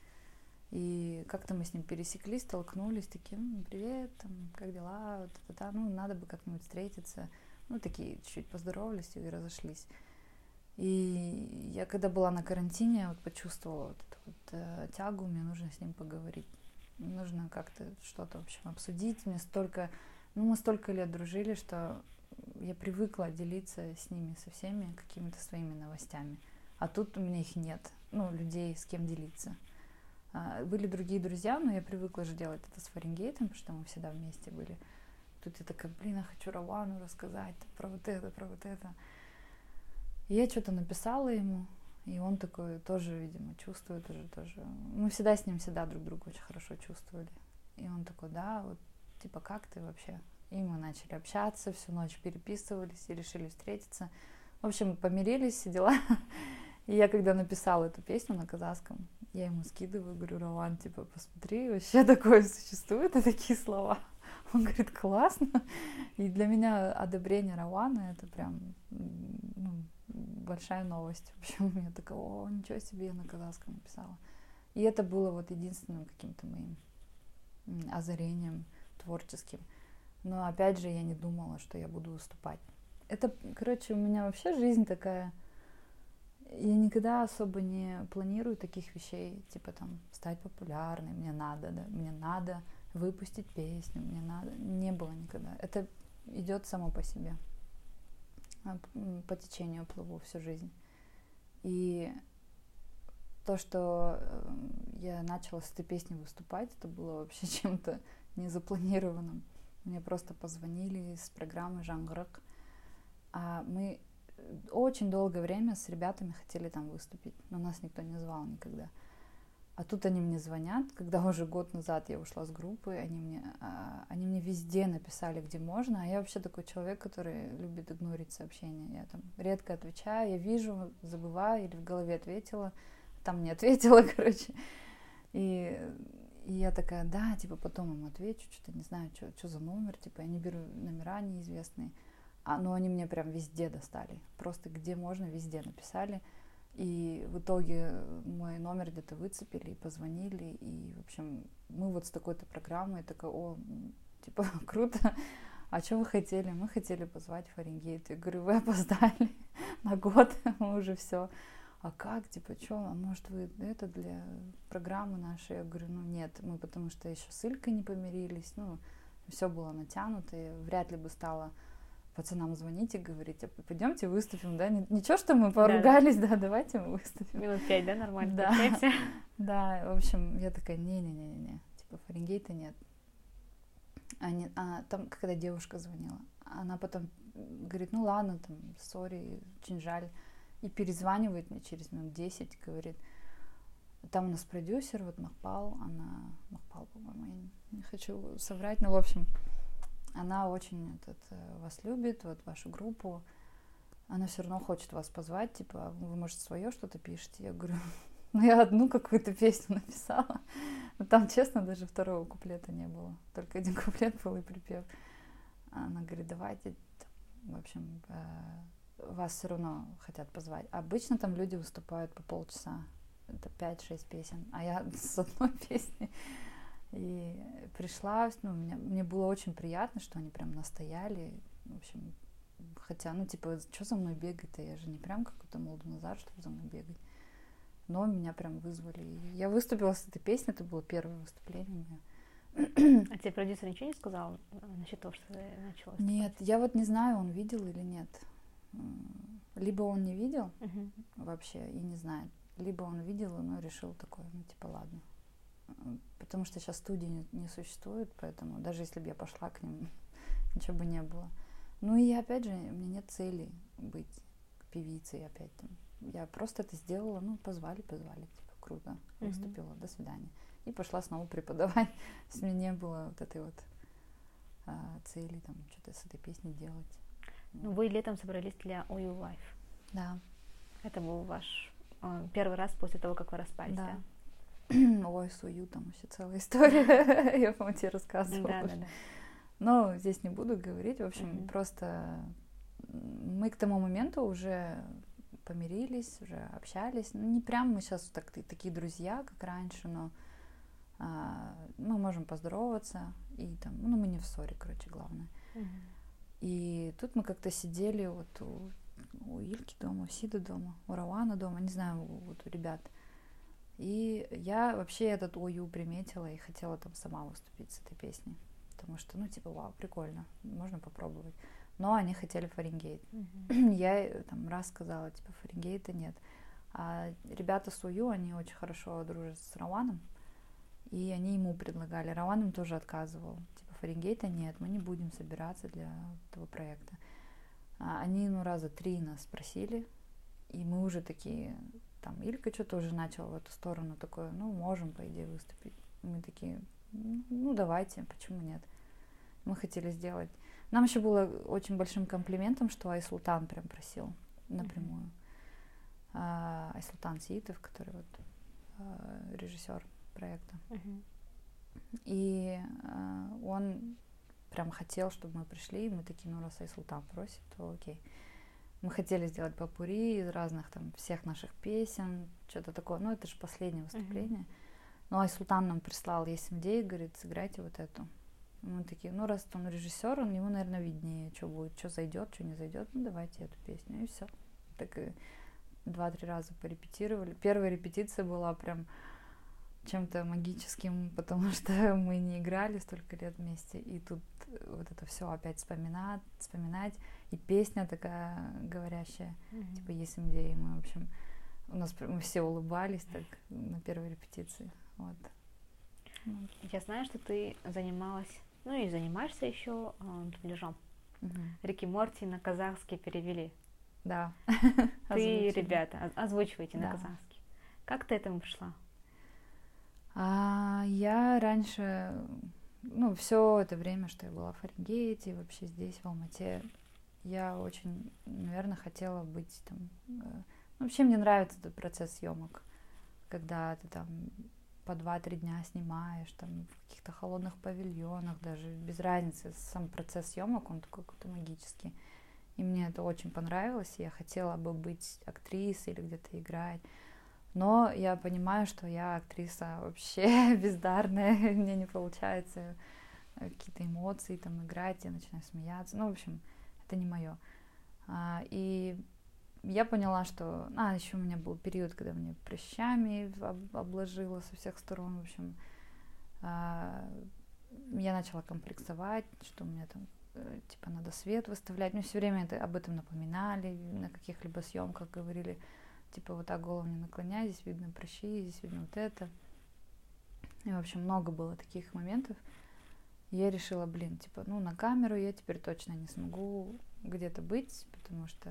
И как-то мы с ним пересеклись, столкнулись, таким, привет, там, как дела, вот это, да, ну, надо бы как-нибудь встретиться. Ну, такие чуть-чуть поздоровались и разошлись. И я когда была на карантине, вот почувствовала вот эту вот э, тягу, мне нужно с ним поговорить. Нужно как-то что-то, в общем, обсудить. Мне столько Ну, мы столько лет дружили, что я привыкла делиться с ними, со всеми какими-то своими новостями. А тут у меня их нет, ну, людей, с кем делиться. А, были другие друзья, но я привыкла же делать это с Фаренгейтом, потому что мы всегда вместе были. Тут я такая, блин, я хочу Равану рассказать про вот это, про вот это. И я что-то написала ему, и он такой тоже, видимо, чувствует уже тоже. Мы всегда с ним всегда друг друга очень хорошо чувствовали. И он такой, да, вот, типа, как ты вообще? И мы начали общаться, всю ночь переписывались и решили встретиться. В общем, помирились, все дела. И я когда написала эту песню на казахском, я ему скидываю, говорю, Раван, типа, посмотри, вообще такое существует, и такие слова. Он говорит, классно. И для меня одобрение Равана это прям ну, большая новость. В общем, я такая, о, ничего себе, я на казахском написала. И это было вот единственным каким-то моим озарением творческим. Но опять же, я не думала, что я буду выступать. Это, короче, у меня вообще жизнь такая. Я никогда особо не планирую таких вещей, типа там стать популярной, мне надо, да, мне надо выпустить песню, мне надо. Не было никогда. Это идет само по себе. А, по течению плыву всю жизнь. И то, что эм, я начала с этой песней выступать, это было вообще чем-то незапланированным. Мне просто позвонили из программы «Жанграк». А мы э, очень долгое время с ребятами хотели там выступить, но нас никто не звал никогда. А тут они мне звонят, когда уже год назад я ушла с группы, они мне, а, они мне везде написали, где можно, а я вообще такой человек, который любит игнорить сообщения. Я там редко отвечаю, я вижу, забываю или в голове ответила, там не ответила, короче. И, и я такая, да, типа потом им отвечу, что-то не знаю, что, что за номер, типа я не беру номера неизвестные. А, но они мне прям везде достали, просто где можно, везде написали. И в итоге мой номер где-то выцепили и позвонили. И, в общем, мы вот с такой-то программой, такая, о, типа, круто. А что вы хотели? Мы хотели позвать Фаренгейт. Я говорю, вы опоздали на год, мы уже все. А как, типа, что, а может вы это для программы нашей? Я говорю, ну нет, мы потому что еще с Илькой не помирились, ну, все было натянуто, и вряд ли бы стало пацанам звонить и говорить, а пойдемте выступим, да? Ничего, что мы поругались, да, да давайте мы выступим. Минут пять, да, нормально? Да. да, в общем, я такая, не-не-не-не, типа Фаренгейта нет. А, не, а там, когда девушка звонила, она потом говорит, ну ладно, там, сори, очень жаль. И перезванивает мне через минут 10, говорит, там у нас продюсер, вот Махпал, она, Махпал, по-моему, я не хочу соврать, но, в общем, она очень этот, э, вас любит, вот вашу группу, она все равно хочет вас позвать, типа, вы, может, свое что-то пишете? Я говорю, ну, я одну какую-то песню написала. Но там, честно, даже второго куплета не было. Только один куплет был и припев. Она говорит, давайте, в общем, э, вас все равно хотят позвать. Обычно там люди выступают по полчаса. Это 5-6 песен. А я с одной песней и пришла, ну, меня, мне было очень приятно, что они прям настояли. В общем, хотя, ну, типа, что за мной бегать-то? Я же не прям какой-то молодой Назар, чтобы за мной бегать. Но меня прям вызвали. И я выступила с этой песней, это было первое выступление мое. А тебе продюсер ничего не сказал насчет того, что ты начала? Нет, я вот не знаю, он видел или нет. Либо он не видел uh-huh. вообще и не знает, либо он видел, но решил такое, ну типа ладно, потому что сейчас студии не, не существует, поэтому даже если бы я пошла к ним, ничего бы не было. Ну и опять же, у меня нет цели быть певицей опять там. Я просто это сделала, ну, позвали, позвали, типа, круто, выступила, mm-hmm. до свидания. И пошла снова преподавать. То меня не было вот этой вот а, цели, там, что-то с этой песней делать. Ну, вы летом собрались для OU Life. Да. Это был ваш э, первый раз после того, как вы распались, да? да? Ой, с уютом вообще целая история. Я, по-моему, тебе рассказывала. Да, да, да. Но здесь не буду говорить. В общем, mm-hmm. просто мы к тому моменту уже помирились, уже общались. Ну, не прям мы сейчас так, такие друзья, как раньше, но а, мы можем поздороваться. И там, ну, мы не в ссоре, короче, главное. Mm-hmm. И тут мы как-то сидели вот у, у Ильки дома, у Сиды дома, у Равана дома, не знаю, вот у ребят. И я вообще этот ОЮ приметила и хотела там сама выступить с этой песней. потому что, ну, типа, вау, прикольно, можно попробовать. Но они хотели Фаренгейт. Мгм. Я э, там раз сказала, типа, Фаренгейта нет. А ребята с УЮ, они очень хорошо дружат с Раваном, и они ему предлагали. Раван им тоже отказывал. Фаренгейта нет, мы не будем собираться для этого проекта. А Они, ну, раза три нас спросили, и мы уже такие, там, Илька что-то уже начал в эту сторону такое, ну, можем, по идее, выступить. Мы такие, «М, ну, давайте, почему нет? Мы хотели сделать. Нам еще было очень большим комплиментом, что Айсултан прям просил напрямую. А, Айсултан Сиитов, который вот режиссер проекта. Мгм. И а, он прям хотел, чтобы мы пришли, и мы такие, ну, раз Айсултан просит, то окей. Мы хотели сделать попури из разных там всех наших песен, что-то такое. Ну, это же последнее выступление. Но Айсултан нам прислал, есть идея, говорит, сыграйте вот эту. И Мы такие, ну, раз он режиссер, он ему, наверное, виднее, что будет, что зайдет, что не зайдет, ну, давайте эту песню, и все. Так и два-три раза порепетировали. Первая репетиция была прям чем-то магическим, потому что мы не играли столько лет вместе, и тут вот это все опять вспоминать, вспоминать, и песня такая говорящая, Мгм. типа есть идеи, мы, в общем, у нас мы все улыбались так на первой репетиции, вот. Ну, Я знаю, что ты занималась, ну и занимаешься еще дубляжом. мгм. Рики Морти на казахский перевели. Да. Ты, Озвучили. ребята, озвучиваете на Да. казахский. Как ты этому пришла? А я раньше, ну, все это время, что я была в Фаренгейте, вообще здесь, в Алмате, я очень, наверное, хотела быть там... э, ну, вообще мне нравится этот процесс съемок, когда ты там по два-три дня снимаешь, там, в каких-то холодных павильонах, даже без разницы, сам процесс съемок, он такой какой-то магический. И мне это очень понравилось, и я хотела бы быть актрисой или где-то играть. Но я понимаю, что я актриса вообще бездарная, мне не получается э, какие-то эмоции там играть, я начинаю смеяться. Ну, в общем, это не мое. И я поняла, что... А, еще у меня был период, когда мне прыщами об- обложило со всех сторон. В общем, а, я начала комплексовать, что мне там э, типа надо свет выставлять. Мне все время это, об этом напоминали, на каких-либо съемках говорили, типа вот так голову не наклоняй, здесь видно прыщи, здесь видно вот это. И, в общем, много было таких моментов. Я решила, блин, типа, ну, на камеру я теперь точно не смогу где-то быть, потому что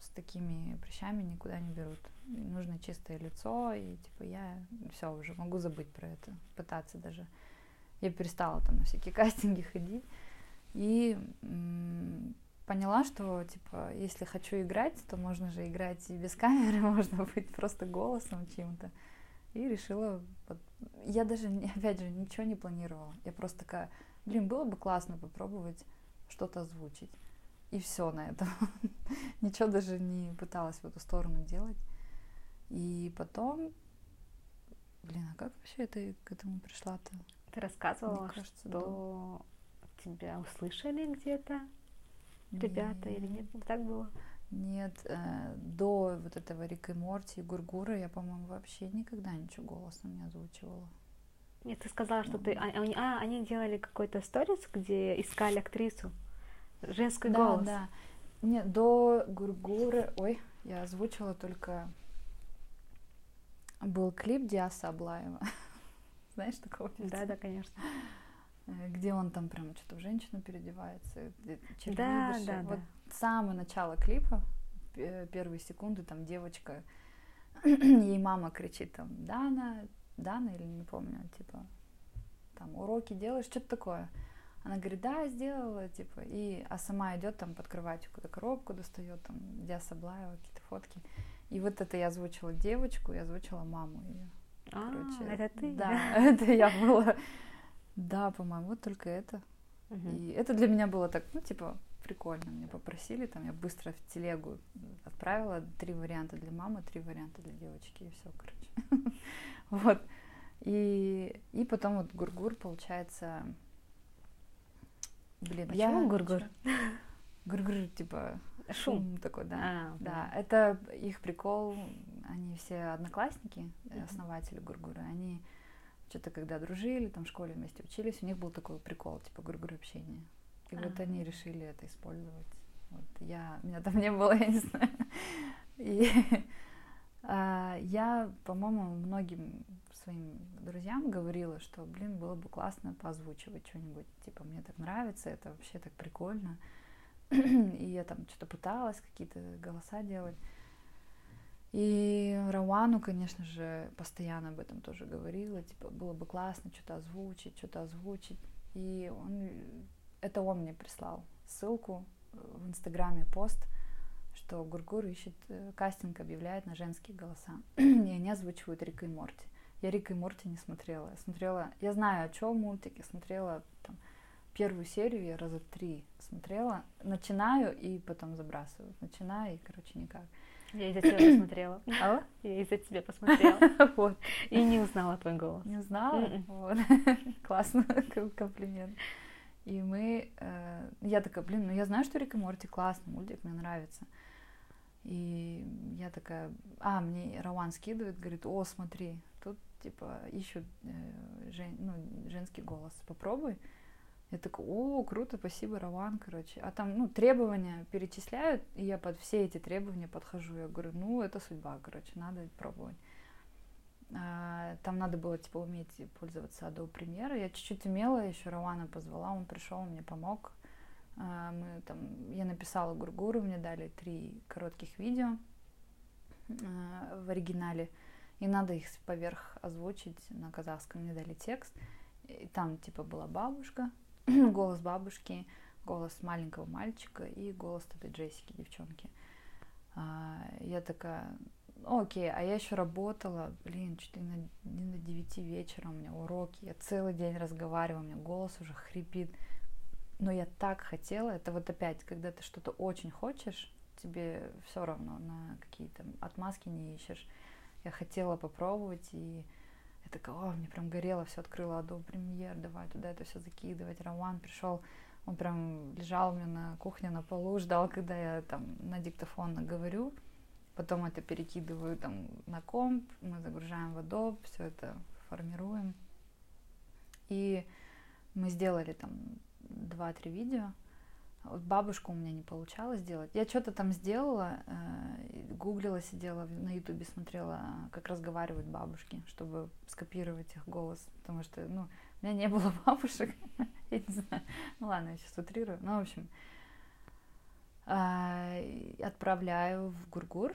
с такими прыщами никуда не берут. И нужно чистое лицо, и, типа, я все уже могу забыть про это, пытаться даже. Я перестала там на всякие кастинги ходить. И поняла, что, типа, если хочу играть, то можно же играть и без камеры, можно быть просто голосом чьим-то. И решила, вот, я даже, опять же, ничего не планировала. Я просто такая, блин, было бы классно попробовать что-то озвучить. И все на этом. Ничего даже не пыталась в эту сторону делать. И потом, блин, а как вообще ты к этому пришла-то? Ты рассказывала, Мне кажется, что тебя услышали где-то ребята или нет? Так было? Нет, э, до вот этого Рика и Морти и Гургура я, по-моему, вообще никогда ничего голосом не озвучивала. Нет, ты сказала, что ты... А, они, а, они делали какой-то сторис, где искали актрису. Женский да, голос. да. Нет, до Гургура... Ой, я озвучила только... Был клип Диаса Аблаева. Знаешь такого? певца? да, да, конечно. Э, Где он там прям что-то в женщину переодевается. где Да, да, Вот да. самое начало клипа, первые секунды, там девочка, ей мама кричит там, Дана, Дана или не помню, типа, там, уроки делаешь, что-то такое. Она говорит, да, сделала, типа, и, а сама идет там под кроватью, какую-то коробку достает, там, Диаса Блаева, какие-то фотки. И вот это я озвучила девочку, я озвучила маму ее. А, Короче, это ты? Да, это я была. Да, по-моему, вот только это. Мгм. И это для меня было так, ну, типа, прикольно. Мне попросили, там, я быстро в телегу отправила три варианта для мамы, три варианта для девочки, и все, короче. Вот. И, и потом вот Гургур, получается... Блин, Почему я... Гургур? Гургур, типа, Шум. шум такой, да. А, Да, это их прикол. Они все одноклассники, основатели Гургура. Они что-то когда дружили, там в школе вместе учились, у них был такой прикол, типа гургур общения. И вот А. они решили это использовать. Вот я, меня там не было, я не знаю. И а, я, по-моему, многим своим друзьям говорила, что, блин, было бы классно поозвучивать что-нибудь. Типа, мне так нравится, это вообще так прикольно. И я там что-то пыталась, какие-то голоса делать. И Рауану, конечно же, постоянно об этом тоже говорила. Типа, было бы классно что-то озвучить, что-то озвучить. И он, это он мне прислал ссылку в Инстаграме пост, что Гургур ищет, э, кастинг объявляет на женские голоса. и они озвучивают Рика и Морти. Я Рика и Морти не смотрела. Я смотрела, я знаю, о чем мультик, я смотрела первую серию, я раза три смотрела. Начинаю и потом забрасываю. Начинаю и, короче, никак. Я из-за тебя посмотрела. А? Я из-за тебя посмотрела. Вот. И не узнала твой голос. Не знала? Мгм. Вот. Классно, ком- комплимент. И мы... э, Я такая, блин, ну я знаю, что Рик и Морти классный мультик, мне нравится. И я такая... А, мне Рауан скидывает, говорит, о, смотри, тут, типа, ищут э, жен- ну, женский голос. Попробуй. Я такая, о, круто, спасибо, Раван, короче. А там, ну, требования перечисляют, и я под все эти требования подхожу. Я говорю, ну, это судьба, короче, надо пробовать. А, Там надо было, типа, уметь пользоваться Adobe Premiere. Я чуть-чуть умела, еще Равана позвала, он пришел, мне помог. А, Мы там, я написала Гургуру, мне дали три коротких видео а, в оригинале, и надо их поверх озвучить на казахском. Мне дали текст, и там, типа, была бабушка, голос бабушки, голос маленького мальчика и голос этой Джессики, девчонки. А, Я такая, «Ну, окей, а я еще работала, блин, чуть ли на, на 9 вечера у меня уроки, я целый день разговариваю, у меня голос уже хрипит, но я так хотела, это вот опять, когда ты что-то очень хочешь, тебе все равно на какие-то отмазки не ищешь. Я хотела попробовать, и такая, о, мне прям горело, все открыла Adobe Premiere, давай туда это все закидывать. Роман пришел, он прям лежал у меня на кухне на полу, ждал, когда я там на диктофон наговорю, потом это перекидываю там на комп, мы загружаем в Adobe, все это формируем. И мы сделали там 2-3 видео. Вот бабушку у меня не получалось сделать. Я что-то там сделала, э, гуглила, сидела на ютубе, смотрела, как разговаривают бабушки, чтобы скопировать их голос, потому что, ну, у меня не было бабушек, я не знаю, ну ладно, я сейчас утрирую, ну, в общем, а, отправляю в Гургур,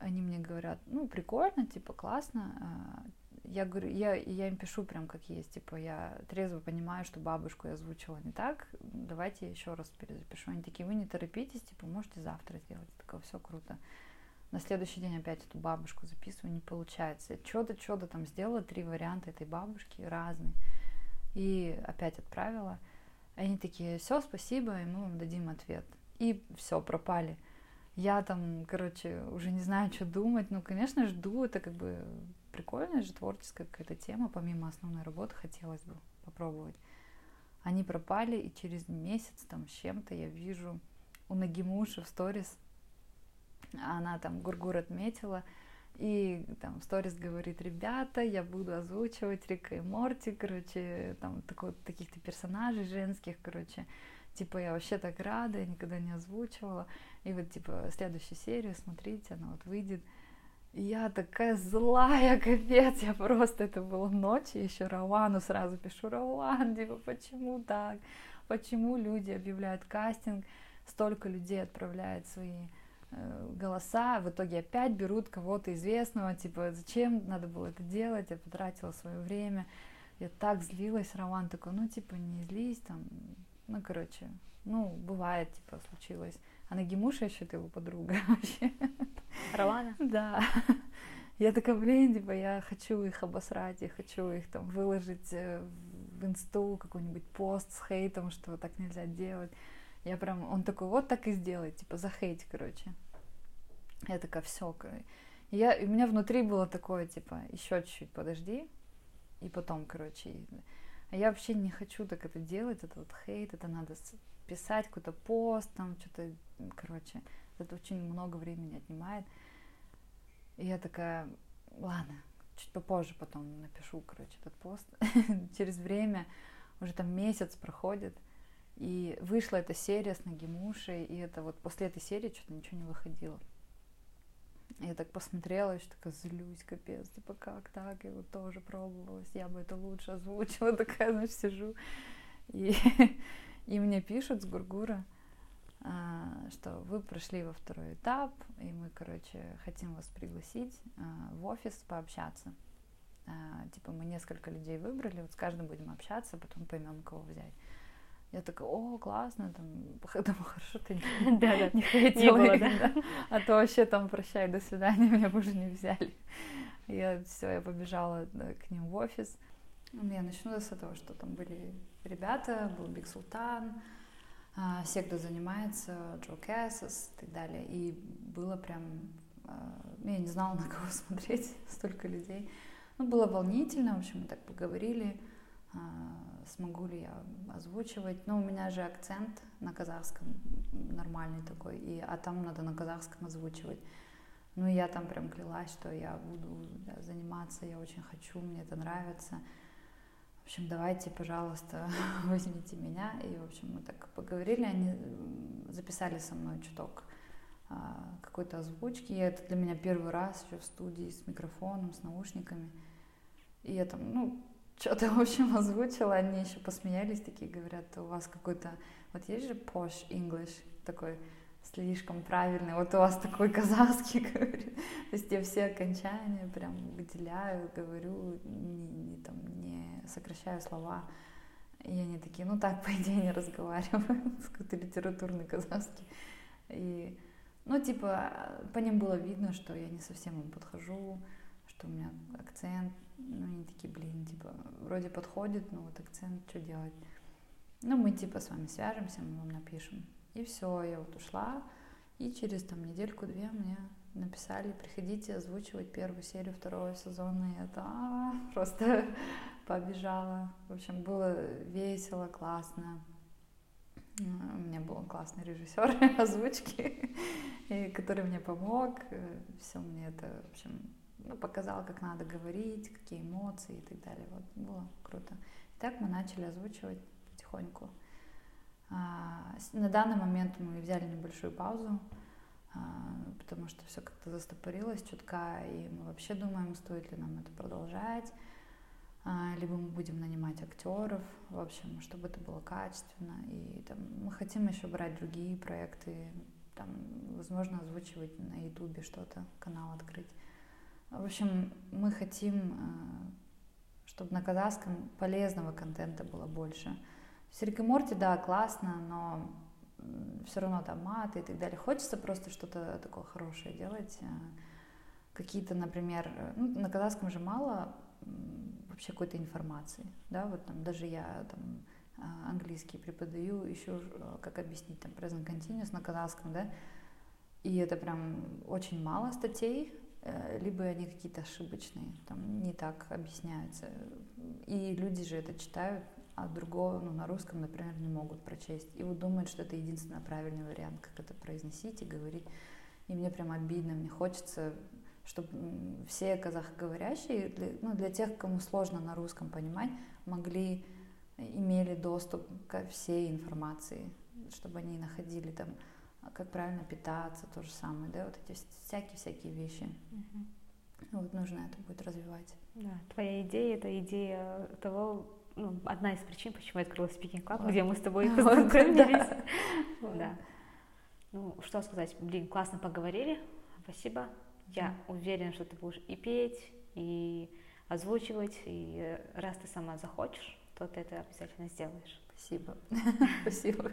они мне говорят, ну, прикольно, типа, классно, а, я говорю, я, я им пишу прям как есть, типа, я трезво понимаю, что бабушку я озвучила не так, давайте еще раз перезапишу. Они такие, вы не торопитесь, типа, можете завтра сделать. Я все круто. На следующий день опять эту бабушку записываю, не получается. Что-то, что-то там сделала, три варианта этой бабушки разные. И опять отправила. Они такие, все, спасибо, и мы вам дадим ответ. И все, пропали. Я там, короче, уже не знаю, что думать. Ну, конечно, жду, это как бы прикольная же творческая какая-то тема, помимо основной работы, хотелось бы попробовать. Они пропали, и через месяц там с чем-то я вижу у Нагимуши в сторис, она там Гургур отметила, и там сторис говорит, ребята, я буду озвучивать Рика и Морти, короче, там такой, таких-то персонажей женских, короче, типа я вообще так рада, я никогда не озвучивала, и вот типа следующую серию, смотрите, она вот выйдет, я такая злая, капец, я просто, это было ночью, еще Рауану сразу пишу, Рауан, типа, почему так, почему люди объявляют кастинг, столько людей отправляют свои голоса, в итоге опять берут кого-то известного, типа, зачем надо было это делать, я потратила свое время, я так злилась, Роман такой, ну, типа, не злись, там, ну, короче, ну, бывает, типа, случилось. А Нагимуша еще это его подруга вообще. Романа? Да. Я такая, блин, типа, я хочу их обосрать, я хочу их там выложить э, в инсту какой-нибудь пост с хейтом, что так нельзя делать. Я прям, он такой, вот так и сделай, типа, захейт, короче. Я такая, все, я, у меня внутри было такое, типа, еще чуть-чуть подожди, и потом, короче, а я вообще не хочу так это делать, это вот хейт, это надо писать какой-то пост, там что-то, короче, это очень много времени отнимает. И я такая, ладно, чуть попозже потом напишу, короче, этот пост. Через время, уже там месяц проходит, и вышла эта серия с Нагимушей, и это вот после этой серии что-то ничего не выходило. Я так посмотрела, еще такая злюсь, капец, типа как так, я вот тоже пробовалась, я бы это лучше озвучила, такая, значит, сижу. И, и мне пишут с Гургура, а, что вы прошли во второй этап, и мы, короче, хотим вас пригласить а, в офис пообщаться. А, типа мы несколько людей выбрали, вот с каждым будем общаться, потом поймем, кого взять. Я такая, о, классно, там, думаю, хорошо, ты не, да, да. не хотела, не было, да? а то вообще там прощай, до свидания, меня бы уже не взяли. Я все, я побежала к ним в офис. Я начну с этого, что там были ребята, был Биг Султан, а, все, кто занимается, Джо Кэссис и так далее. И было прям, а, я не знала, на кого смотреть, столько людей. Ну, было волнительно, в общем, мы так поговорили смогу ли я озвучивать. Ну, у меня же акцент на казахском нормальный такой, и, а там надо на казахском озвучивать. Ну, я там прям клялась, что я буду заниматься, я очень хочу, мне это нравится. В общем, давайте, пожалуйста, возьмите меня. И, в общем, мы так поговорили, они записали со мной чуток а, какой-то озвучки. И это для меня первый раз еще в студии с микрофоном, с наушниками. И я там, ну, что-то, в общем, озвучила, они еще посмеялись, такие говорят, у вас какой-то, вот есть же posh English, такой слишком правильный, вот у вас такой казахский, говорит. То есть я все окончания прям выделяю, говорю, не, не, там, не сокращаю слова. И они такие, ну так, по идее, не разговариваю, какой-то литературный казахский. И, ну, типа, по ним было видно, что я не совсем им подхожу, что у меня акцент, ну, они такие, блин, типа, вроде подходит, но вот акцент, что делать? Ну, мы, типа, с вами свяжемся, мы вам напишем. И все, я вот ушла, и через там недельку-две мне написали, приходите озвучивать первую серию второго сезона, и это просто побежала. В общем, было весело, классно. У меня был классный режиссер озвучки, который мне помог. Все мне это, в общем, ну, показал, как надо говорить, какие эмоции и так далее. Вот, было круто. И так мы начали озвучивать потихоньку. А, на данный момент мы взяли небольшую паузу, а, потому что все как-то застопорилось чутка, и мы вообще думаем, стоит ли нам это продолжать, а, либо мы будем нанимать актеров, в общем, чтобы это было качественно. И там, мы хотим еще брать другие проекты, там, возможно, озвучивать на Ютубе что-то, канал открыть. В общем, мы хотим, э, чтобы на казахском полезного контента было больше. С Рик и да, классно, но все равно там маты и так далее. Хочется просто что-то такое хорошее делать. Э, какие-то, например, э, ну, на казахском же мало вообще какой-то информации, да, вот там даже я там английский преподаю, еще как объяснить там present continuous на казахском, да, и это прям очень мало статей, либо они какие-то ошибочные, там не так объясняются. И люди же это читают, а другого, ну, на русском, например, не могут прочесть. И вот думают, что это единственный правильный вариант, как это произносить и говорить. И мне прям обидно, мне хочется, чтобы все казахоговорящие, ну, для тех, кому сложно на русском понимать, могли, имели доступ ко всей информации, чтобы они находили там как правильно питаться, то же самое, да, вот эти всякие-всякие вещи. Угу. Вот нужно это будет развивать. Да, твоя идея — это идея того, ну, одна из причин, почему я открыла Speaking Club, вот. где мы с тобой познакомились. Да. Ну, что сказать, блин, классно поговорили, спасибо. Я уверена, что ты будешь и петь, и озвучивать, и раз ты сама захочешь, то ты это обязательно сделаешь. Спасибо. Спасибо.